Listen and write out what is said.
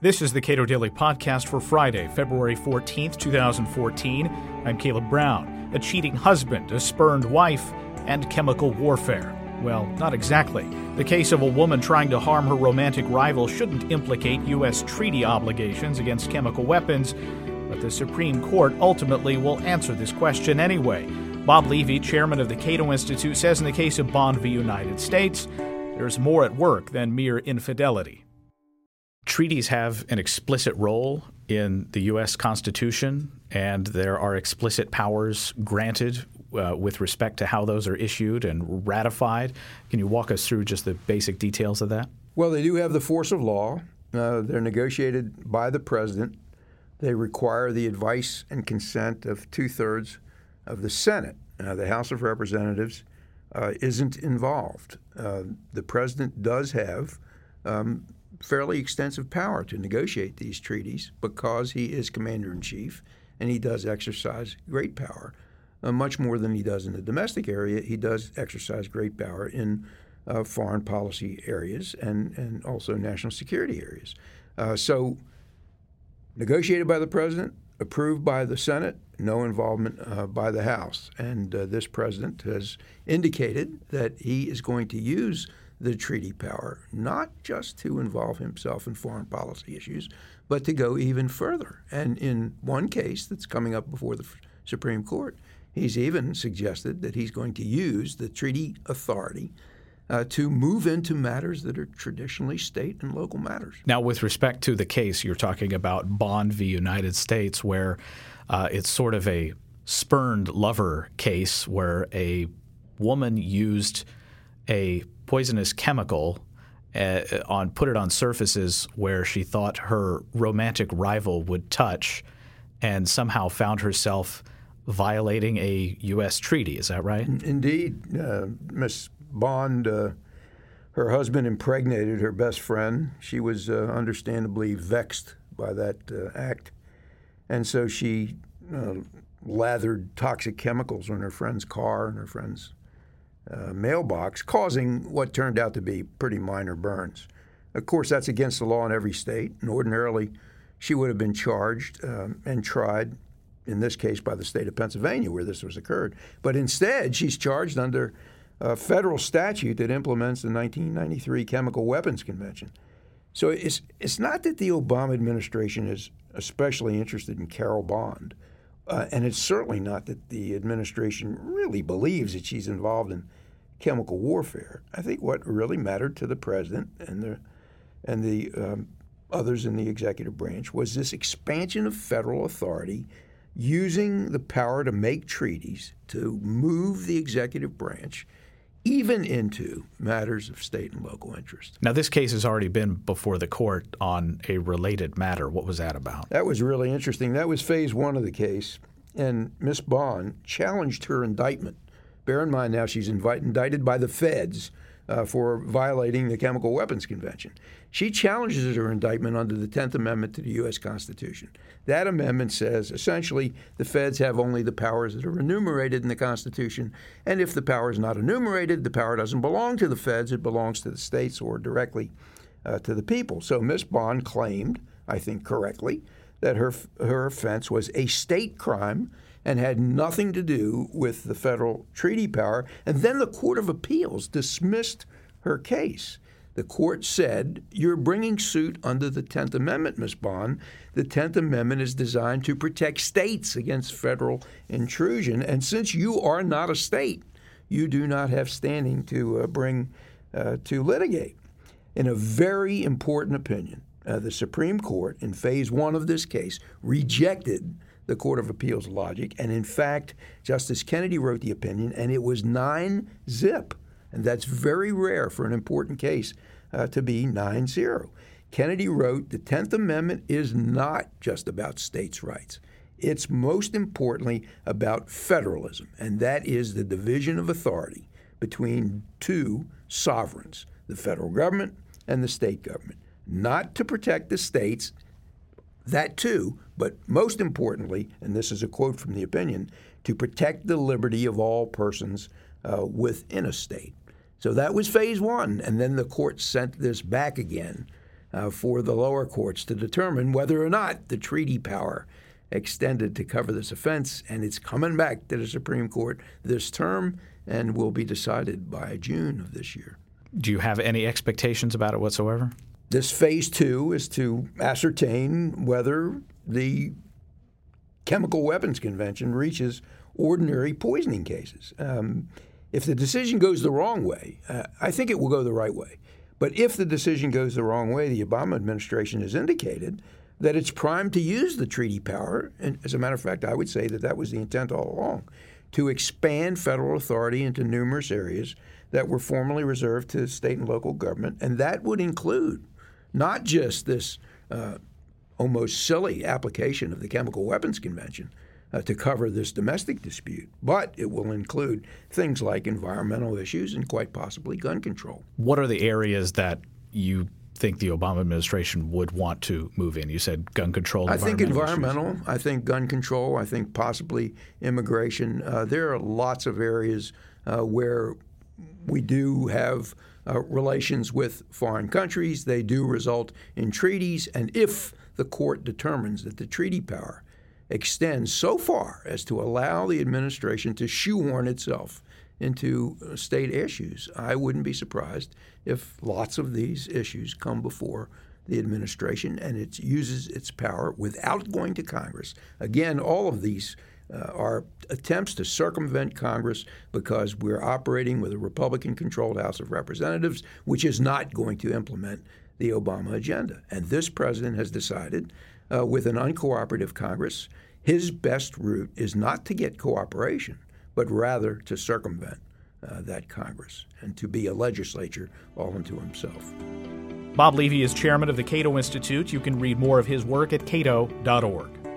This is the Cato Daily Podcast for Friday, February 14th, 2014. I'm Caleb Brown. A cheating husband, a spurned wife, and chemical warfare. Well, not exactly. The case of a woman trying to harm her romantic rival shouldn't implicate U.S. treaty obligations against chemical weapons, but the Supreme Court ultimately will answer this question anyway. Bob Levy, chairman of the Cato Institute, says in the case of Bond v. United States, there's more at work than mere infidelity. Treaties have an explicit role in the U.S. Constitution, and there are explicit powers granted uh, with respect to how those are issued and ratified. Can you walk us through just the basic details of that? Well, they do have the force of law. Uh, they're negotiated by the president. They require the advice and consent of two thirds of the Senate. Uh, the House of Representatives uh, isn't involved. Uh, the president does have um, fairly extensive power to negotiate these treaties because he is commander in chief and he does exercise great power. Uh, much more than he does in the domestic area, he does exercise great power in uh, foreign policy areas and, and also national security areas. Uh, so, negotiated by the president, approved by the Senate, no involvement uh, by the House. And uh, this president has indicated that he is going to use the treaty power, not just to involve himself in foreign policy issues, but to go even further. And in one case that's coming up before the Supreme Court, he's even suggested that he's going to use the treaty authority uh, to move into matters that are traditionally state and local matters. Now, with respect to the case, you're talking about Bond v. United States, where uh, it's sort of a spurned lover case where a woman used a poisonous chemical uh, on put it on surfaces where she thought her romantic rival would touch, and somehow found herself violating a U.S. treaty. Is that right? Indeed, uh, Miss Bond. Uh, her husband impregnated her best friend. She was uh, understandably vexed by that uh, act, and so she uh, lathered toxic chemicals on her friend's car and her friend's uh, mailbox, causing what turned out to be pretty minor burns. Of course, that's against the law in every state, and ordinarily she would have been charged um, and tried, in this case by the state of Pennsylvania, where this was occurred. But instead, she's charged under a federal statute that implements the 1993 Chemical Weapons Convention. So it's it's not that the Obama administration is especially interested in Carol Bond, uh, and it's certainly not that the administration really believes that she's involved in chemical warfare. I think what really mattered to the president and the and the um, others in the executive branch was this expansion of federal authority using the power to make treaties to move the executive branch even into matters of state and local interest. Now, this case has already been before the court on a related matter. What was that about? That was really interesting. That was phase one of the case, and Miss Bond challenged her indictment Bear in mind now she's invite, indicted by the feds uh, for violating the Chemical Weapons Convention. She challenges her indictment under the 10th Amendment to the U.S. Constitution. That amendment says essentially the feds have only the powers that are enumerated in the Constitution, and if the power is not enumerated, the power doesn't belong to the feds, it belongs to the states or directly uh, to the people. So Ms. Bond claimed, I think correctly, that her, her offense was a state crime and had nothing to do with the federal treaty power. And then the Court of Appeals dismissed her case. The court said, You're bringing suit under the 10th Amendment, Ms. Bond. The 10th Amendment is designed to protect states against federal intrusion. And since you are not a state, you do not have standing to uh, bring uh, to litigate. In a very important opinion, uh, the Supreme Court, in phase one of this case, rejected the Court of Appeals logic. And in fact, Justice Kennedy wrote the opinion, and it was nine zip. And that's very rare for an important case uh, to be 9 0. Kennedy wrote the 10th Amendment is not just about states' rights. It's most importantly about federalism, and that is the division of authority between two sovereigns, the federal government and the state government, not to protect the states that too, but most importantly, and this is a quote from the opinion, to protect the liberty of all persons uh, within a state. So that was phase one. And then the court sent this back again uh, for the lower courts to determine whether or not the treaty power extended to cover this offense. And it's coming back to the Supreme Court this term and will be decided by June of this year. Do you have any expectations about it whatsoever? This phase two is to ascertain whether the Chemical Weapons Convention reaches ordinary poisoning cases. Um, if the decision goes the wrong way, uh, I think it will go the right way. But if the decision goes the wrong way, the Obama administration has indicated that it's primed to use the treaty power. And as a matter of fact, I would say that that was the intent all along to expand federal authority into numerous areas that were formerly reserved to state and local government. And that would include not just this uh, almost silly application of the Chemical Weapons Convention, uh, to cover this domestic dispute, but it will include things like environmental issues and quite possibly gun control. What are the areas that you think the Obama administration would want to move in? You said gun control. I think environmental. Issues. I think gun control. I think possibly immigration. Uh, there are lots of areas uh, where we do have uh, relations with foreign countries. They do result in treaties, and if the court determines that the treaty power extends so far as to allow the administration to shoehorn itself into uh, state issues. I wouldn't be surprised if lots of these issues come before the administration and it uses its power without going to Congress. Again, all of these are attempts to circumvent Congress because we're operating with a Republican controlled House of Representatives, which is not going to implement the Obama agenda. And this president has decided uh, with an uncooperative Congress, his best route is not to get cooperation, but rather to circumvent uh, that Congress and to be a legislature all unto himself. Bob Levy is chairman of the Cato Institute. You can read more of his work at cato.org.